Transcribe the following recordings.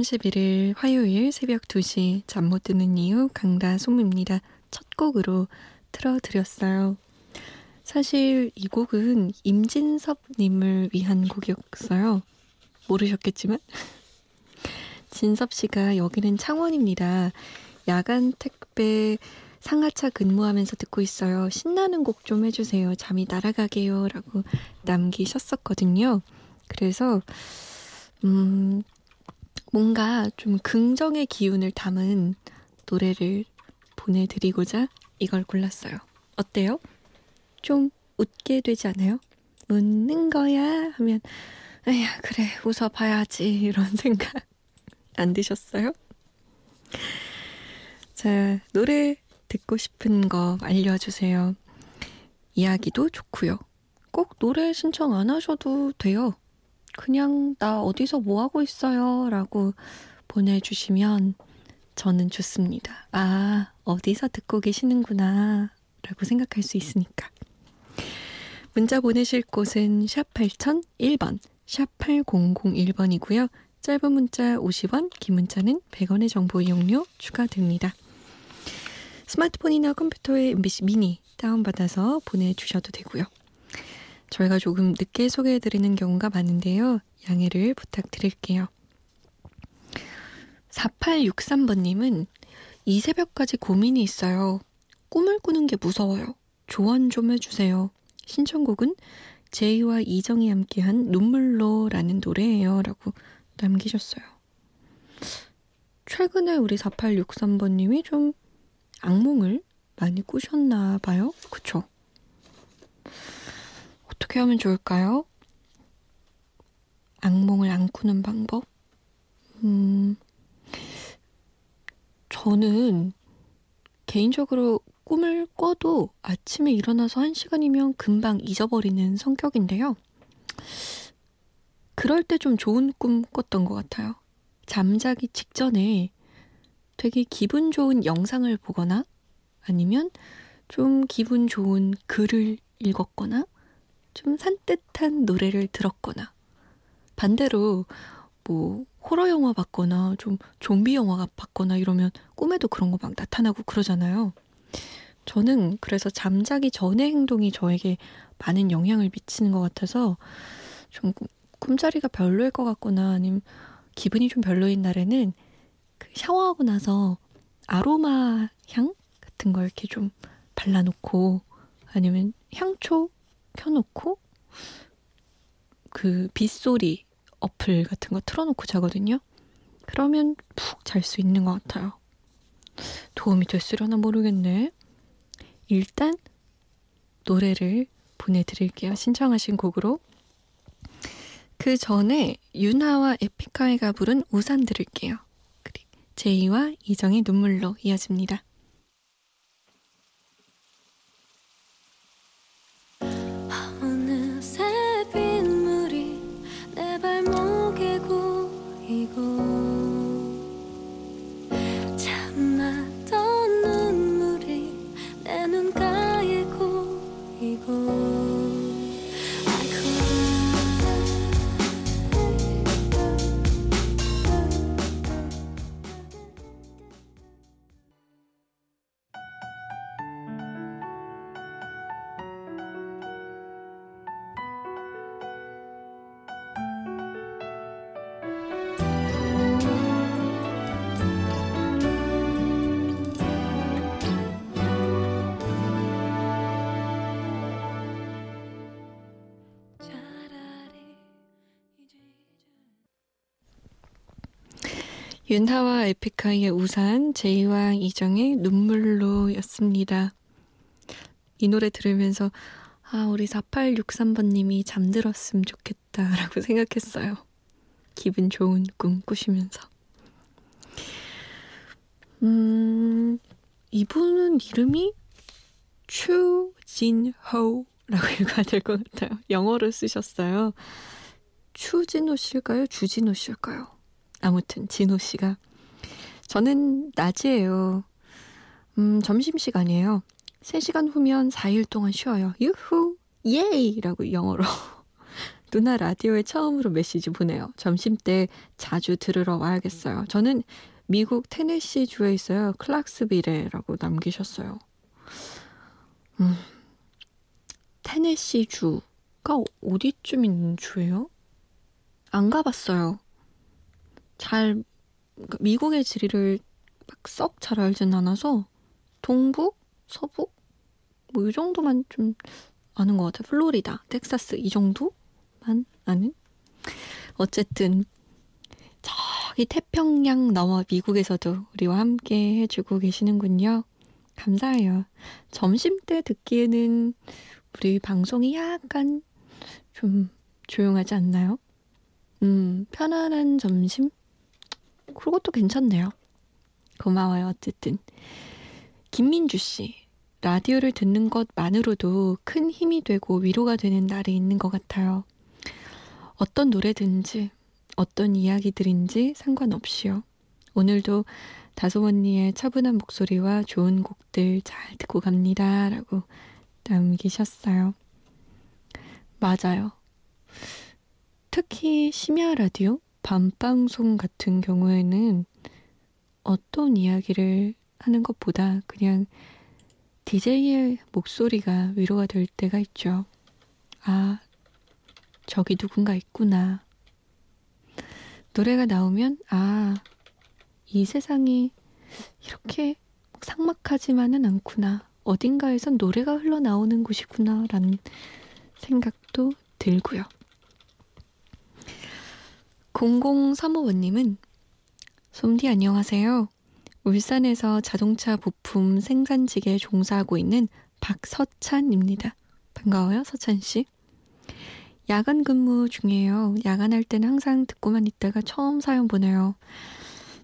31일 화요일 새벽 2시 잠 못 드는 이유 강다솜입니다. 첫 곡으로 틀어드렸어요. 사실 이 곡은 임진섭님을 위한 곡이었어요. 모르셨겠지만 진섭 씨가 여기는 창원입니다. 야간 택배 상하차 근무하면서 듣고 있어요. 신나는 곡 좀 해주세요. 잠이 날아가게요. 라고 남기셨었거든요. 그래서 음, 뭔가 좀 긍정의 기운을 담은 노래를 보내드리고자 이걸 골랐어요. 어때요? 좀 웃게 되지 않아요? 웃는 거야 하면 에휴 그래 웃어봐야지 이런 생각 안 드셨어요? 자 노래 듣고 싶은 거 알려주세요. 이야기도 좋고요. 꼭 노래 신청 안 하셔도 돼요. 그냥 나 어디서 뭐 하고 있어요 라고 보내주시면 저는 좋습니다. 아, 어디서 듣고 계시는구나 라고 생각할 수 있으니까. 문자 보내실 곳은 샵 8001번, 샵 8001번이고요. 짧은 문자 50원, 긴 문자는 100원의 정보 이용료 추가됩니다. 스마트폰이나 컴퓨터에 MBC 미니 다운받아서 보내주셔도 되고요. 저희가 조금 늦게 소개해드리는 경우가 많은데요. 양해를 부탁드릴게요. 4863번님은 이 새벽까지 고민이 있어요. 꿈을 꾸는 게 무서워요. 조언 좀 해주세요. 신청곡은 제이와 이정이 함께한 눈물로라는 노래예요. 라고 남기셨어요. 최근에 우리 4863번님이 좀 악몽을 많이 꾸셨나 봐요. 그쵸? 어떻게 하면 좋을까요? 악몽을 안 꾸는 방법? 음, 저는 개인적으로 꿈을 꿔도 아침에 일어나서 한 시간이면 금방 잊어버리는 성격인데요. 그럴 때 좀 좋은 꿈 꿨던 것 같아요. 잠자기 직전에 되게 기분 좋은 영상을 보거나 아니면 좀 기분 좋은 글을 읽었거나 좀 산뜻한 노래를 들었거나 반대로 뭐 호러 영화 봤거나 좀 좀비 영화 봤거나 이러면 꿈에도 그런 거 막 나타나고 그러잖아요. 저는 그래서 잠자기 전의 행동이 저에게 많은 영향을 미치는 것 같아서 좀 꿈자리가 별로일 것 같거나 아니면 기분이 좀 별로인 날에는 그 샤워하고 나서 아로마 향 같은 걸 이렇게 좀 발라놓고 아니면 향초 켜놓고 그 빗소리 어플 같은 거 틀어놓고 자거든요. 그러면 푹 잘 수 있는 것 같아요. 도움이 됐으려나 모르겠네. 일단 노래를 보내드릴게요. 신청하신 곡으로. 그 전에 윤하와 에픽하이가 부른 우산 들을게요. 제이와 이정의 눈물로 이어집니다. 윤하와 에픽하이의 우산, 제이와 이정의 눈물로였습니다. 이 노래 들으면서 아, 우리 4863번님이 잠들었으면 좋겠다라고 생각했어요. 기분 좋은 꿈 꾸시면서. 음, 이분은 이름이 추진호라고 읽어야 될 것 같아요. 영어로 쓰셨어요. 추진호 씨일까요? 주진호 씨일까요? 아무튼 진호 씨가 저는 낮이에요. 음, 점심시간이에요. 3시간 후면 4일 동안 쉬어요. 유후! 예이! 라고 영어로. 누나 라디오에 처음으로 메시지 보내요. 점심 때 자주 들으러 와야겠어요. 저는 미국 테네시 주에 있어요. 클락스빌에라고 남기셨어요. 음, 테네시 주가 어디쯤 있는 주예요? 안 가봤어요. 잘 그러니까 미국의 지리를 막 썩 잘 알진 않아서 동북, 서북 뭐 이 정도만 좀 아는 것 같아요. 플로리다, 텍사스 이 정도만 아는. 어쨌든 저기 태평양 넘어 미국에서도 우리와 함께 해주고 계시는군요. 감사해요. 점심 때 듣기에는 우리 방송이 약간 좀 조용하지 않나요? 음, 편안한 점심? 그것도 괜찮네요. 고마워요, 어쨌든. 김민주 씨, 라디오를 듣는 것만으로도 큰 힘이 되고 위로가 되는 날이 있는 것 같아요. 어떤 노래든지, 어떤 이야기들인지 상관없이요. 오늘도 다솜 언니의 차분한 목소리와 좋은 곡들 잘 듣고 갑니다. 라고 남기셨어요. 맞아요. 특히 심야 라디오, 밤방송 같은 경우에는 어떤 이야기를 하는 것보다 그냥 DJ의 목소리가 위로가 될 때가 있죠. 아, 저기 누군가 있구나. 노래가 나오면, 아, 이 세상이 이렇게 삭막하지만은 않구나. 어딘가에선 노래가 흘러나오는 곳이구나. 라는 생각도 들고요. 0035번님은 솜디 안녕하세요. 울산에서 자동차 부품 생산직에 종사하고 있는 박서찬입니다. 반가워요, 서찬 씨. 야간 근무 중이에요. 야간할 때는 항상 듣고만 있다가 처음 사연 보내요.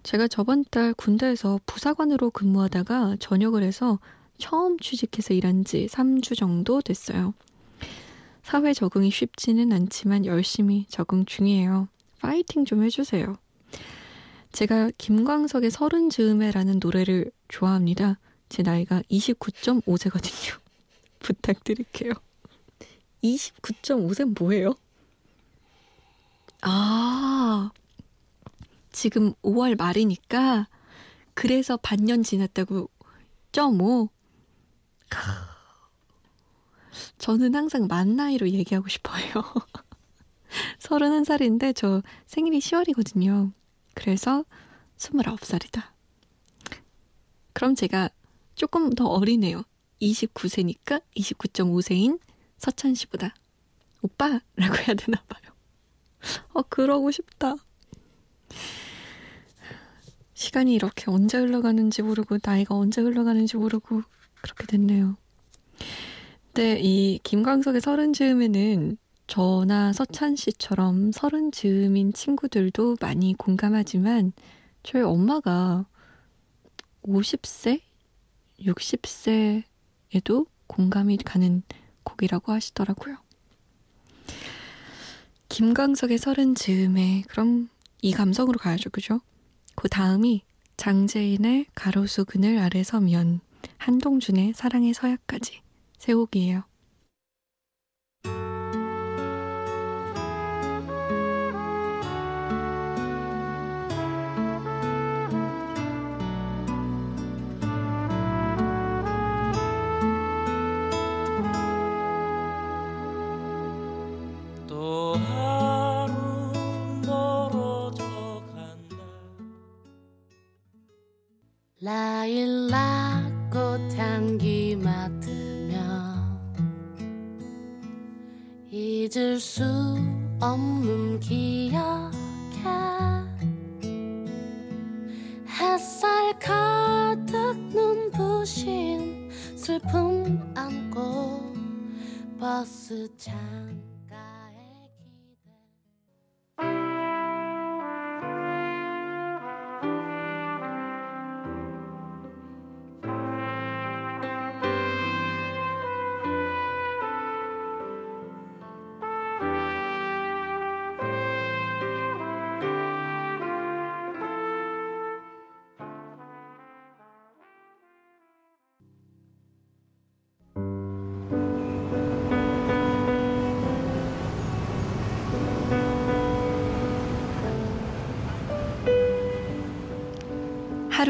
제가 저번 달 군대에서 부사관으로 근무하다가 전역을 해서 처음 취직해서 일한 지 3주 정도 됐어요. 사회 적응이 쉽지는 않지만 열심히 적응 중이에요. 파이팅 좀 해주세요. 제가 김광석의 서른 즈음에라는 노래를 좋아합니다. 제 나이가 29.5세거든요. 부탁드릴게요. 29.5세는 뭐예요? 아, 지금 5월 말이니까 그래서 반년 지났다고 점5 저는 항상 만 나이로 얘기하고 싶어요. 31살인데 저 생일이 10월이거든요. 그래서 29살이다. 그럼 제가 조금 더 어리네요. 29세니까 29.5세인 서찬 씨보다 오빠라고 해야 되나 봐요. 어, 그러고 싶다. 시간이 이렇게 언제 흘러가는지 모르고 나이가 언제 흘러가는지 모르고 그렇게 됐네요. 근데 이 김광석의 서른 즈음에는 저나 서찬 씨처럼 서른 즈음인 친구들도 많이 공감하지만 저희 엄마가 50세, 60세에도 공감이 가는 곡이라고 하시더라고요. 김광석의 서른 즈음에 그럼 이 감성으로 가야죠, 그죠? 그 다음이 장재인의 가로수 그늘 아래 서면 한동준의 사랑의 서약까지 세 곡이에요.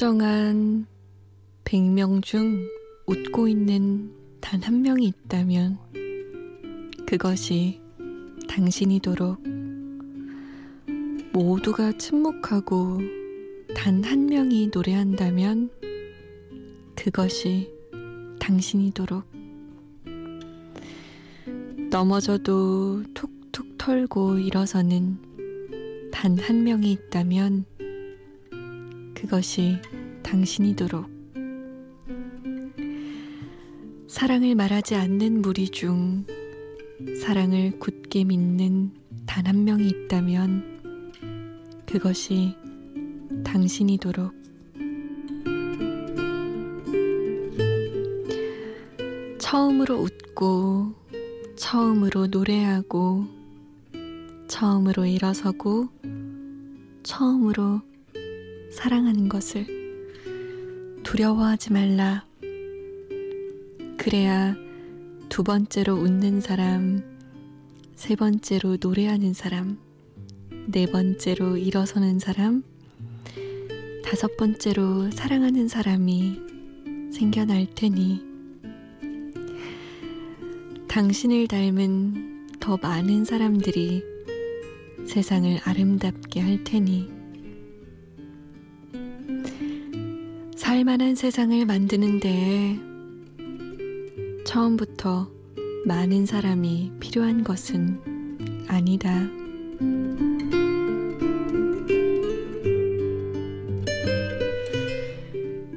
무표정한 100명 중 웃고 있는 단 한 명이 있다면 그것이 당신이도록 모두가 침묵하고 단 한 명이 노래한다면 그것이 당신이도록. 넘어져도 툭툭 털고 일어서는 단 한 명이 있다면 그 것이 당신이도록. 사랑을 말하지 않는 무리 중 사랑을 굳게 믿는 단 한 명이 있다면 그것이 당신이도록. 처음으로 웃고 처음으로 노래하고 처음으로 일어서고 처음으로 사랑하는 것을. 두려워하지 말라. 그래야 두 번째로 웃는 사람, 세 번째로 노래하는 사람, 네 번째로 일어서는 사람, 다섯 번째로 사랑하는 사람이 생겨날 테니. 당신을 닮은 더 많은 사람들이 세상을 아름답게 할 테니 살만한 세상을 만드는데 처음부터 많은 사람이 필요한 것은 아니다.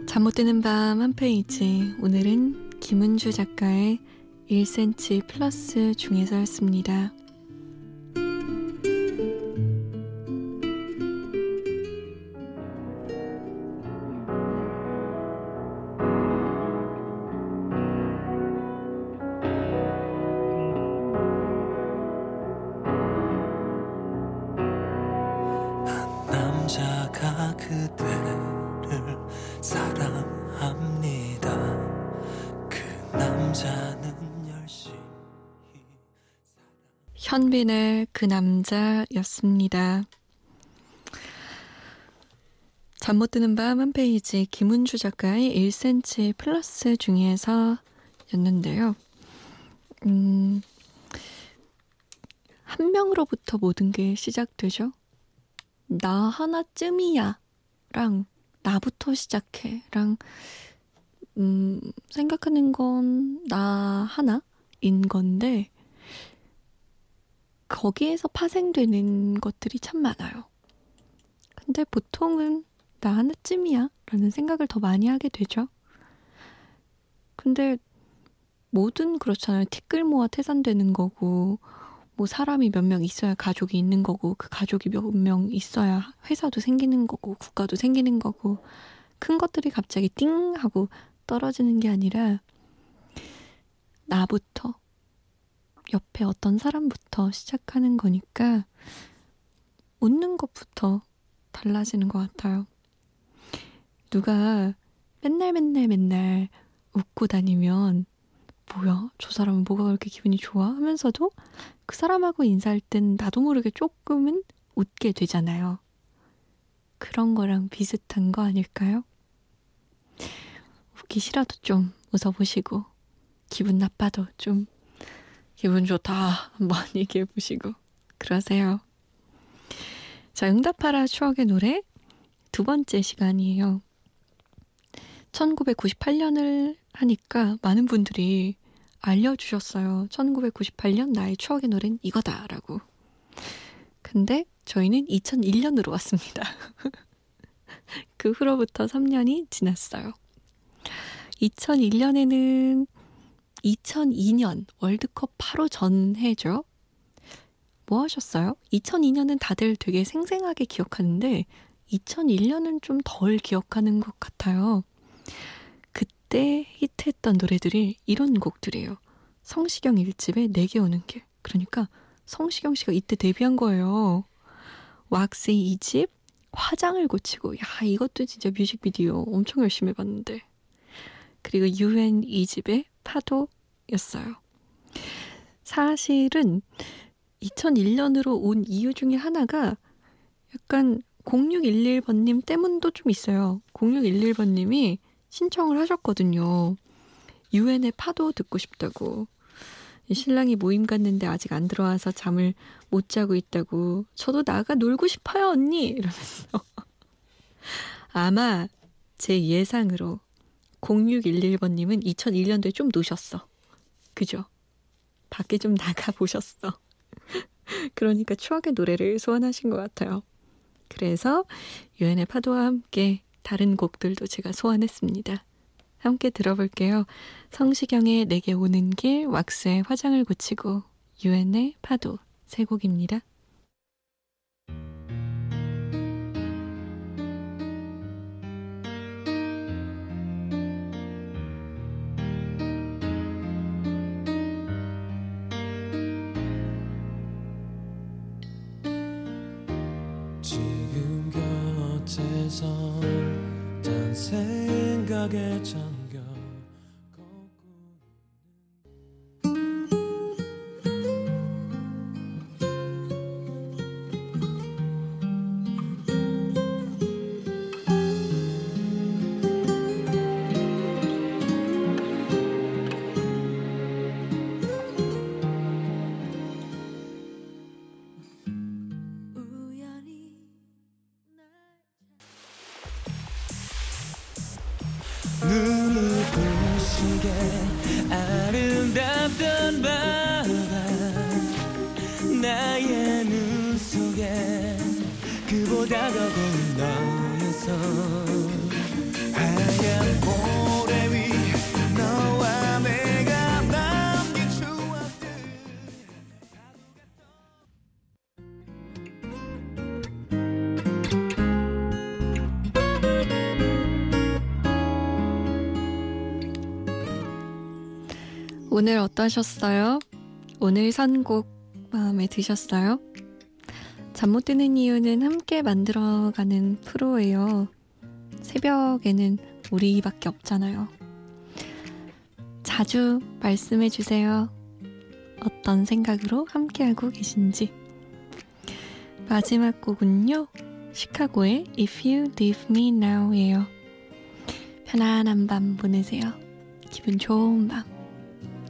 잠 못 드는 밤 한 페이지. 오늘은 김은주 작가의 1cm 플러스 중에서였습니다. 현빈의 그 남자였습니다. 잠 못 드는 밤 한 페이지 김은주 작가의 1cm 플러스 중에서 였는데요. 음, 한 명으로부터 모든 게 시작되죠. 나 하나쯤이야. 랑, 나부터 시작해. 랑, 음, 생각하는 건 나 하나인 건데, 거기에서 파생되는 것들이 참 많아요. 근데 보통은 나 하나쯤이야. 라는 생각을 더 많이 하게 되죠. 근데 뭐든 그렇잖아요. 티끌 모아 태산되는 거고, 뭐 사람이 몇 명 있어야 가족이 있는 거고, 그 가족이 몇 명 있어야 회사도 생기는 거고, 국가도 생기는 거고, 큰 것들이 갑자기 띵 하고 떨어지는 게 아니라, 나부터, 옆에 어떤 사람부터 시작하는 거니까, 웃는 것부터 달라지는 것 같아요. 누가 맨날 맨날 맨날 웃고 다니면 뭐야 저 사람은 뭐가 그렇게 기분이 좋아 하면서도 그 사람하고 인사할 땐 나도 모르게 조금은 웃게 되잖아요. 그런 거랑 비슷한 거 아닐까요? 웃기 싫어도 좀 웃어보시고 기분 나빠도 좀 기분 좋다 한번 얘기해 보시고 그러세요. 자, 응답하라 추억의 노래 두 번째 시간이에요. 1998년을 하니까 많은 분들이 알려주셨어요. 1998년 나의 추억의 노래는 이거다라고. 근데 저희는 2001년으로 왔습니다. 그 후로부터 3년이 지났어요. 2001년에는 2002년 월드컵 바로 전해죠. 뭐 하셨어요? 2002년은 다들 되게 생생하게 기억하는데 2001년은 좀 덜 기억하는 것 같아요. 그때 히트했던 노래들이 이런 곡들이에요. 성시경 1집에 내게 오는 길. 그러니까 성시경 씨가 이때 데뷔한 거예요. 왁스의 2집 화장을 고치고 야 이것도 진짜 뮤직비디오 엄청 열심히 봤는데 그리고 UN 2집의 파도였어요. 사실은 2001년으로 온 이유 중에 하나가 약간 0611번님 때문도 좀 있어요. 0611번님이 신청을 하셨거든요. 유엔의 파도 듣고 싶다고. 신랑이 모임 갔는데 아직 안 들어와서 잠을 못 자고 있다고. 저도 나가 놀고 싶어요, 언니! 이러면서. 아마 제 예상으로 0611번님은 2001년도에 좀 노셨어. 그죠? 밖에 좀 나가 보셨어. 그러니까 추억의 노래를 소환하신 것 같아요. 그래서 유엔의 파도와 함께 다른 곡들도 제가 소환했습니다. 함께 들어볼게요. 성시경의 내게 오는 길, 왁스의 화장을 고치고, 유엔의 파도 세 곡입니다. 생각에 잠 오늘 어떠셨어요? 오늘 선곡 마음에 드셨어요? 잠 못 드는 이유는 함께 만들어가는 프로예요. 새벽에는 우리밖에 없잖아요. 자주 말씀해 주세요. 어떤 생각으로 함께하고 계신지. 마지막 곡은요. 시카고의 If You Leave Me Now예요. 편안한 밤 보내세요. 기분 좋은 밤.